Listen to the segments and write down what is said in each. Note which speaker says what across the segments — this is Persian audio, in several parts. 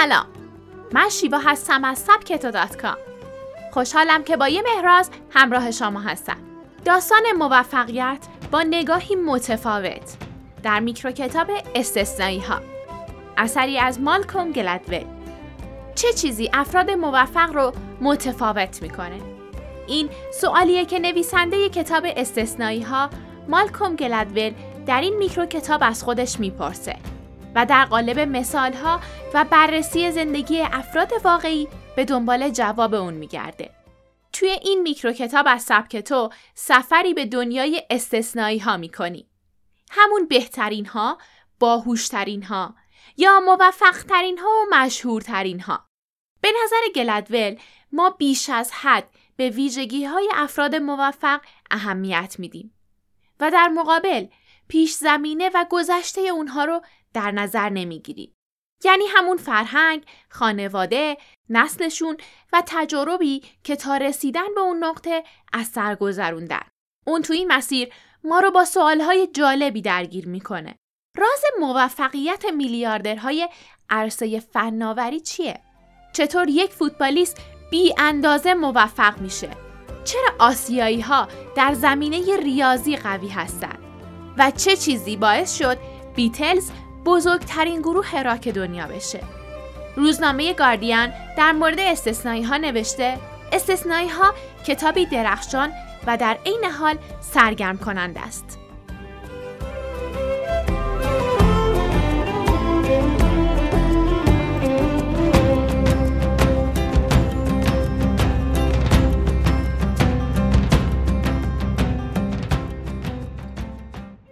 Speaker 1: سلام. من شیوا هستم از سبکتو dot com. خوشحالم که با یه مهراز همراه شما هستم. داستان موفقیت با نگاهی متفاوت در میکرو کتاب استثنایی ها اثری از مالکوم گلدول چه چیزی افراد موفق رو متفاوت می‌کنه؟ این سوالیه که نویسنده کتاب استثنایی ها مالکوم گلدول در این میکرو کتاب از خودش می‌پرسه. و در قالب مثال ها و بررسی زندگی افراد واقعی به دنبال جواب اون میگرده. توی این میکرو کتاب از سبک تو سفری به دنیای استثنایی ها می‌کنی. همون بهترین ها، باهوشترین ها یا موفق ترین ها و مشهورترین ها. به نظر گلدول ما بیش از حد به ویژگی های افراد موفق اهمیت میدیم و در مقابل پیش زمینه و گذشته اونها رو در نظر نمی‌گیریم. یعنی همون فرهنگ، خانواده، نسلشون و تجاربی که تا رسیدن به اون نقطه از سر گذروندن. اون توی این مسیر ما رو با سوالهای جالبی درگیر می‌کنه. راز موفقیت میلیاردرهای عرصه فناوری چیه؟ چطور یک فوتبالیست بی اندازه موفق میشه؟ چرا آسیایی ها در زمینه ریاضی قوی هستند؟ و چه چیزی باعث شد بیتلز بزرگترین گروه راک دنیا بشه. روزنامه گاردین در مورد استثنایی ها نوشته استثنایی ها کتابی درخشان و در عین حال سرگرم کننده است.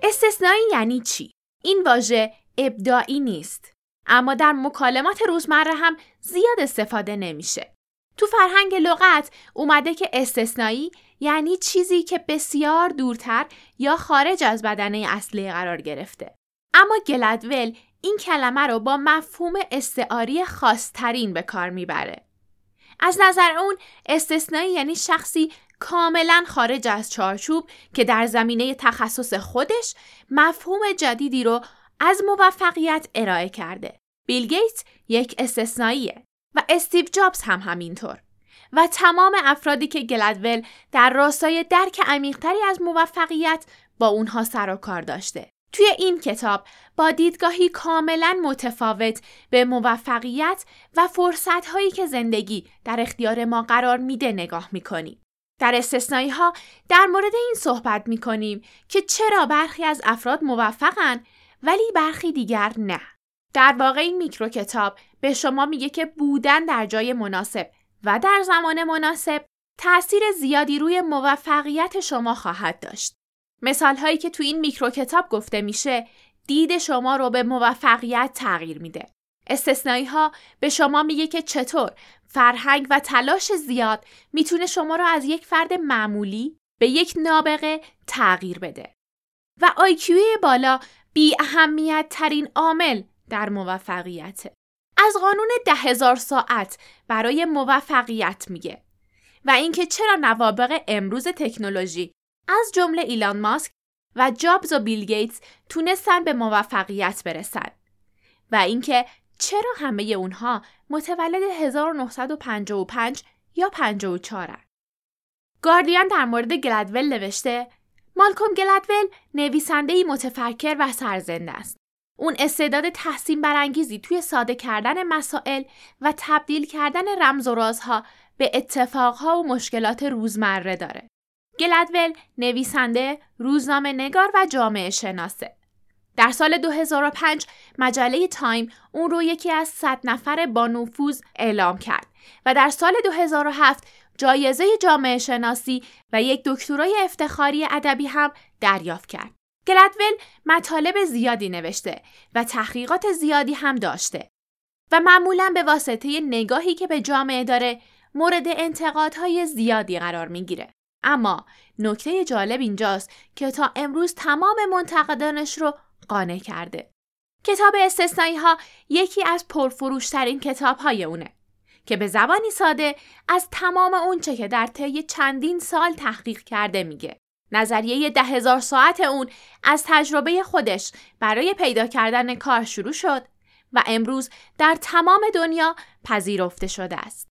Speaker 1: استثنایی یعنی چی؟ این واژه ابداعی نیست اما در مکالمات روزمره هم زیاد استفاده نمیشه. تو فرهنگ لغت اومده که استثنایی یعنی چیزی که بسیار دورتر یا خارج از بدنه اصلی قرار گرفته. اما گلدول این کلمه رو با مفهوم استعاری خاصترین به کار می‌بره. از نظر اون استثنایی یعنی شخصی کاملا خارج از چارچوب که در زمینه تخصص خودش مفهوم جدیدی رو از موفقیت ارائه کرده. بیل گیتس یک استثنائیه و استیو جابز هم همینطور. و تمام افرادی که گلدول در راستای درک عمیقتری از موفقیت با اونها سر و کار داشته. توی این کتاب با دیدگاهی کاملا متفاوت به موفقیت و فرصتهایی که زندگی در اختیار ما قرار میده نگاه می‌کنیم. در استثنایی ها در مورد این صحبت می کنیم که چرا برخی از افراد موفقن ولی برخی دیگر نه. در واقع این میکرو کتاب به شما میگه که بودن در جای مناسب و در زمان مناسب تأثیر زیادی روی موفقیت شما خواهد داشت. مثال هایی که تو این میکرو کتاب گفته میشه دید شما رو به موفقیت تغییر میده. استثنایی ها به شما میگه که چطور فرهنگ و تلاش زیاد می‌تونه شما رو از یک فرد معمولی به یک نابغه تغییر بده. و آیکیوی بالا بی اهمیت ترین عامل در موفقیت. از قانون ده هزار ساعت برای موفقیت میگه و اینکه چرا نوابق امروز تکنولوژی از جمله ایلان ماسک و جابز و بیل گیتس تونستن به موفقیت برسن و اینکه چرا همه اونها متولد 1955 یا 54 هن؟ گاردین در مورد گلدول نوشته مالکوم گلدول نویسنده متفکر و سرزنده است. اون استعداد تحسین برانگیزی توی ساده کردن مسائل و تبدیل کردن رمز و رازها به اتفاقها و مشکلات روزمره داره. گلدول نویسنده، روزنامه نگار و جامعه شناسه. در سال 2005 مجله تایم اون رو یکی از 100 نفر با نفوذ اعلام کرد و در سال 2007 جایزه جامعه شناسی و یک دکترای افتخاری ادبی هم دریافت کرد. گلدول مطالب زیادی نوشته و تحقیقات زیادی هم داشته و معمولا به واسطه نگاهی که به جامعه داره مورد انتقادهای زیادی قرار می‌گیره. اما نکته جالب اینجاست که تا امروز تمام منتقدانش رو قانع کرده. کتاب استثنایی ها یکی از پرفروشترین کتاب های اونه که به زبانی ساده از تمام اونچه که در طی چندین سال تحقیق کرده میگه. نظریه ده هزار ساعت اون از تجربه خودش برای پیدا کردن کار شروع شد و امروز در تمام دنیا پذیرفته شده است.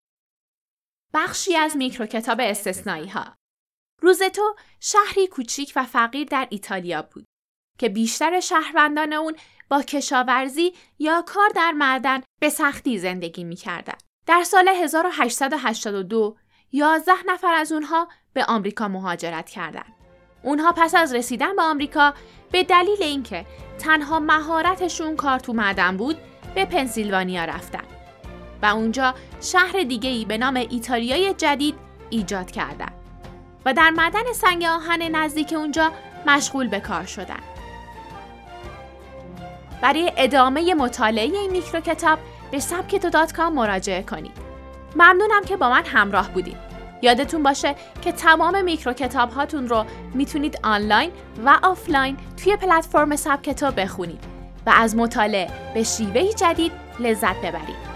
Speaker 1: بخشی از میکروکتاب استثنایی ها روزتو شهری کوچیک و فقیر در ایتالیا بود که بیشتر شهروندان اون با کشاورزی یا کار در معدن به سختی زندگی می‌کردند. در سال 1882 11 نفر از اونها به آمریکا مهاجرت کردند. اونها پس از رسیدن به آمریکا به دلیل اینکه تنها مهارتشون کار تو معدن بود به پنسیلوانیا رفتن و اونجا شهر دیگه ای به نام ایتالیای جدید ایجاد کردند و در معدن سنگ آهن نزدیک اونجا مشغول به کار شدن. برای ادامه مطالعه این میکروکتاب به سبکتو دات مراجعه کنید. ممنونم که با من همراه بودید. یادتون باشه که تمام میکرو کتاب هاتون رو می‌تونید آنلاین و آفلاین توی پلتفرم سبکتو بخونید و از مطالعه به شیوهی جدید لذت ببرید.